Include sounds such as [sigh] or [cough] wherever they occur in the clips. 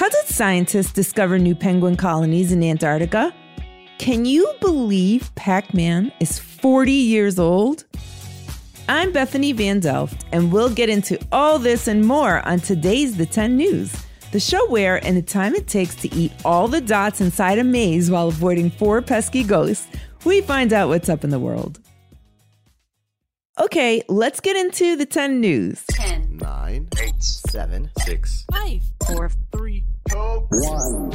How did scientists discover new penguin colonies in Antarctica? Can you believe Pac Man is 40 years old? I'm Bethany Van Delft, and we'll get into all this and more on today's The 10 News, the show where, in the time it takes to eat all the dots inside a maze while avoiding four pesky ghosts, we find out what's up in the world. Okay, let's get into the 10 news. 10, 9, 8, 7, 6, 5, 4, 3, 1.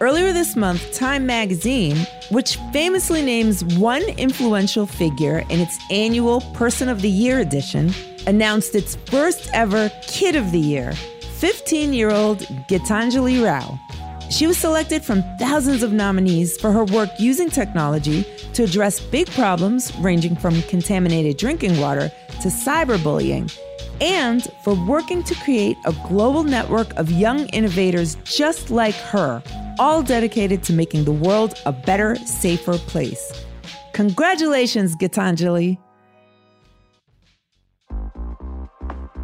Earlier this month, Time magazine, which famously names one influential figure in its annual Person of the Year edition, announced its first ever Kid of the Year, 15 year old Gitanjali Rao. She was selected from thousands of nominees for her work using technology to address big problems ranging from contaminated drinking water to cyberbullying, and for working to create a global network of young innovators just like her, all dedicated to making the world a better, safer place. Congratulations, Gitanjali!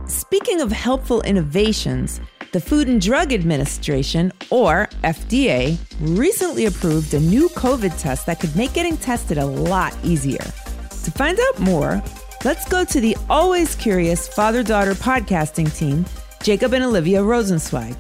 Speaking of helpful innovations, the Food and Drug Administration, or FDA, recently approved a new COVID test that could make getting tested a lot easier. To find out more, let's go to the always curious father daughter podcasting team, Jacob and Olivia Rosenzweig.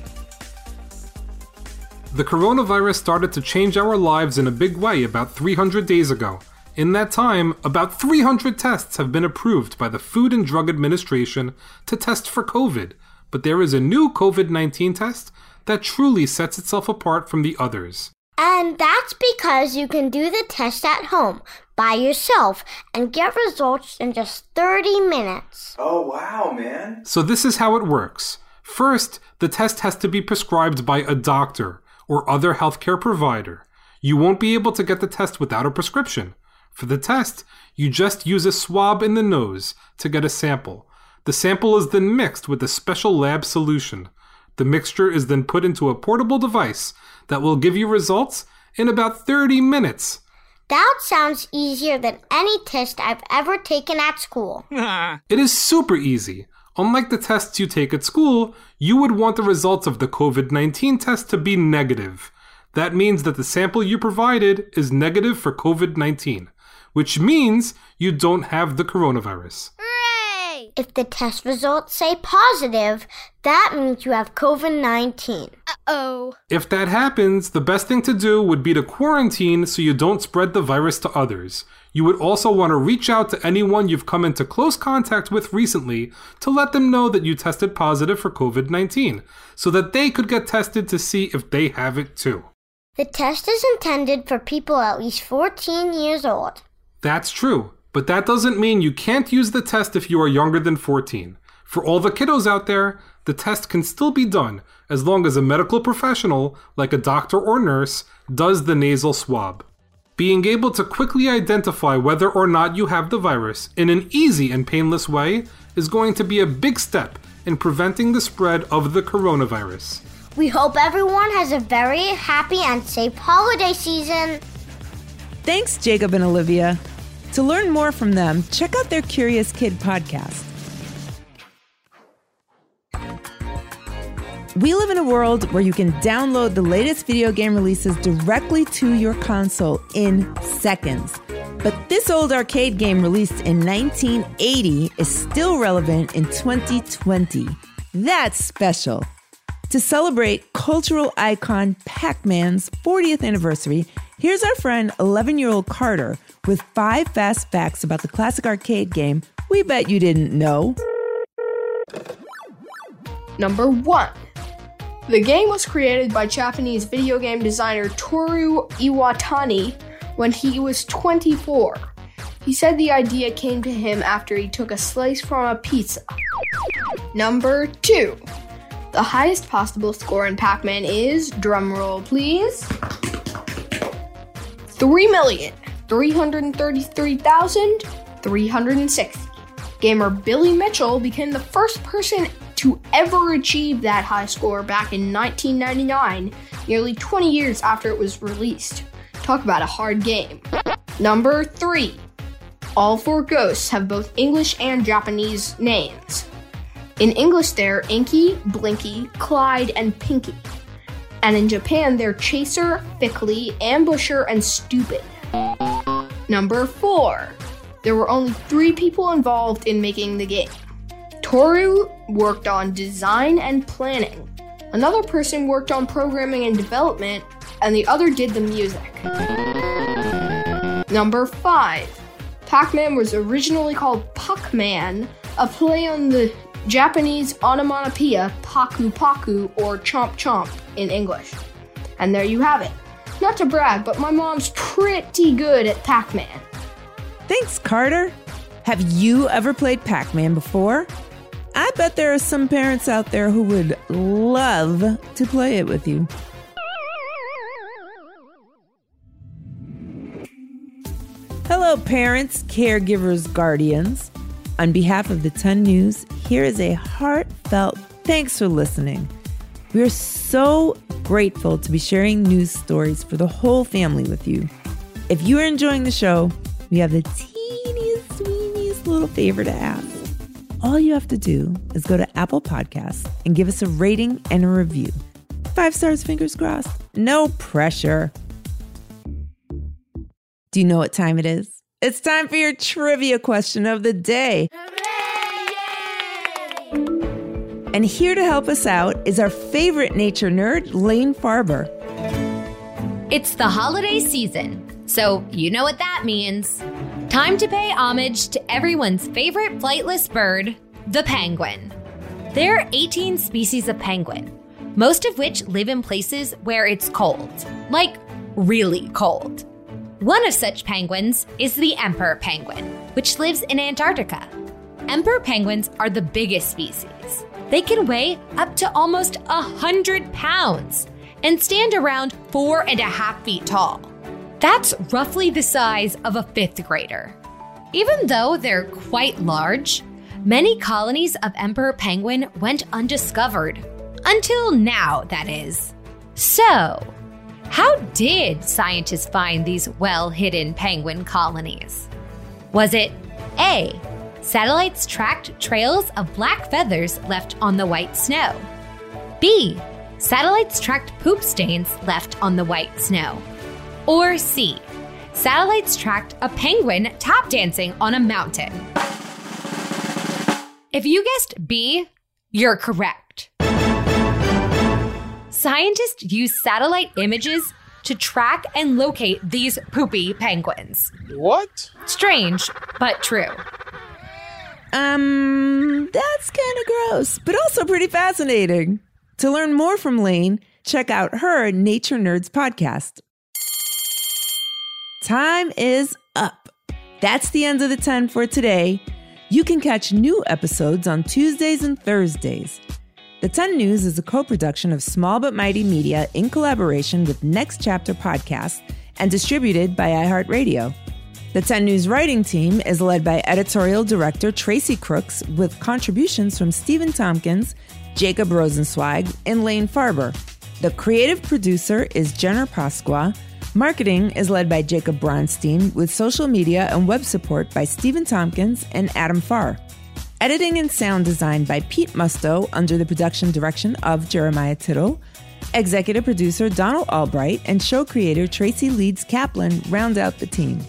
The coronavirus started to change our lives in a big way about 300 days ago. In that time, about 300 tests have been approved by the Food and Drug Administration to test for COVID, but there is a new COVID 19 test that truly sets itself apart from the others. And that's because you can do the test at home by yourself and get results in just 30 minutes. Oh, wow, man. So, this is how it works. First, the test has to be prescribed by a doctor or other healthcare provider. You won't be able to get the test without a prescription. For the test, you just use a swab in the nose to get a sample. The sample is then mixed with a special lab solution. The mixture is then put into a portable device that will give you results in about 30 minutes. That sounds easier than any test I've ever taken at school. [laughs] It is super easy. Unlike the tests you take at school, you would want the results of the COVID 19 test to be negative. That means that the sample you provided is negative for COVID 19, which means you don't have the coronavirus. Hooray! If the test results say positive, that means you have COVID 19. Uh oh. If that happens, the best thing to do would be to quarantine so you don't spread the virus to others. You would also want to reach out to anyone you've come into close contact with recently to let them know that you tested positive for COVID 19 so that they could get tested to see if they have it too. The test is intended for people at least 14 years old. That's true, but that doesn't mean you can't use the test if you are younger than 14. For all the kiddos out there, the test can still be done as long as a medical professional, like a doctor or nurse, does the nasal swab. Being able to quickly identify whether or not you have the virus in an easy and painless way is going to be a big step in preventing the spread of the coronavirus. We hope everyone has a very happy and safe holiday season. Thanks, Jacob and Olivia. To learn more from them, check out their Curious Kid podcast. We live in a world where you can download the latest video game releases directly to your console in seconds. But this old arcade game released in 1980 is still relevant in 2020. That's special. To celebrate cultural icon Pac Man's 40th anniversary, here's our friend 11 year old Carter with five fast facts about the classic arcade game we bet you didn't know. Number 1. The game was created by Japanese video game designer Toru Iwatani when he was 24. He said the idea came to him after he took a slice from a pizza. Number 2. The highest possible score in Pac Man is, drumroll please, 3,333,360. Gamer Billy Mitchell became the first person to ever achieve that high score back in 1999, nearly 20 years after it was released. Talk about a hard game. Number 3. All four ghosts have both English and Japanese names. In English, they're Inky, Blinky, Clyde, and Pinky. And in Japan, they're Chaser, Fickly, Ambusher, and Stupid. Number 4. There were only three people involved in making the game. Toru worked on design and planning. Another person worked on programming and development, and the other did the music. Number 5. Pac Man was originally called Puck Man, a play on the Japanese onomatopoeia Paku Paku or Chomp Chomp in English. And there you have it. Not to brag, but my mom's pretty good at Pac Man. Thanks, Carter. Have you ever played Pac Man before? I bet there are some parents out there who would love to play it with you. Hello, parents, caregivers, guardians. On behalf of the 10 News, here is a heartfelt thanks for listening. We are so grateful to be sharing news stories for the whole family with you. If you are enjoying the show, we have the teeniest, weeniest little favor to ask. All you have to do is go to Apple Podcasts and give us a rating and a review. Five stars, fingers crossed. No pressure. Do you know what time it is? It's time for your trivia question of the day. And here to help us out is our favorite nature nerd, Lane Farber. It's the holiday season, so you know what that means. Time to pay homage to everyone's favorite flightless bird, the penguin. There are 18 species of penguin, most of which live in places where it's cold, like really cold. One of such penguins is the emperor penguin, which lives in Antarctica. Emperor penguins are the biggest species. They can weigh up to almost 100 pounds and stand around four and a half feet tall. That's roughly the size of a fifth grader. Even though they're quite large, many colonies of emperor penguin went undiscovered. Until now, that is. So, how did scientists find these well hidden penguin colonies? Was it A. Satellites tracked trails of black feathers left on the white snow? B. Satellites tracked poop stains left on the white snow? Or C. Satellites tracked a penguin tap dancing on a mountain? If you guessed B, you're correct. Scientists use satellite images to track and locate these poopy penguins. What? Strange, but true. Um, that's kind of gross, but also pretty fascinating. To learn more from Lane, check out her Nature Nerds podcast. Time is up. That's the end of the 10 for today. You can catch new episodes on Tuesdays and Thursdays. The 10 News is a co production of Small But Mighty Media in collaboration with Next Chapter Podcast and distributed by iHeartRadio. The 10 News writing team is led by editorial director Tracy Crooks with contributions from Stephen Tompkins, Jacob Rosenzweig, and Lane Farber. The creative producer is Jenner Pasqua. Marketing is led by Jacob Bronstein with social media and web support by Stephen Tompkins and Adam Farr. Editing and sound design by Pete Musto under the production direction of Jeremiah Tittle. Executive producer Donald Albright and show creator Tracy Leeds Kaplan round out the team.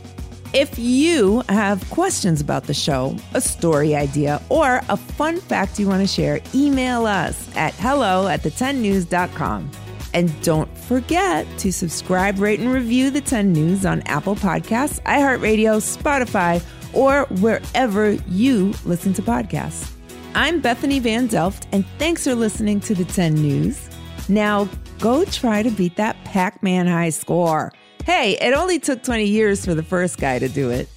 If you have questions about the show, a story idea, or a fun fact you want to share, email us at hello at the10news.com. And don't forget to subscribe, rate, and review the 10 News on Apple Podcasts, iHeartRadio, Spotify, or wherever you listen to podcasts. I'm Bethany Van Delft, and thanks for listening to the 10 News. Now, go try to beat that Pac Man high score. Hey, it only took 20 years for the first guy to do it.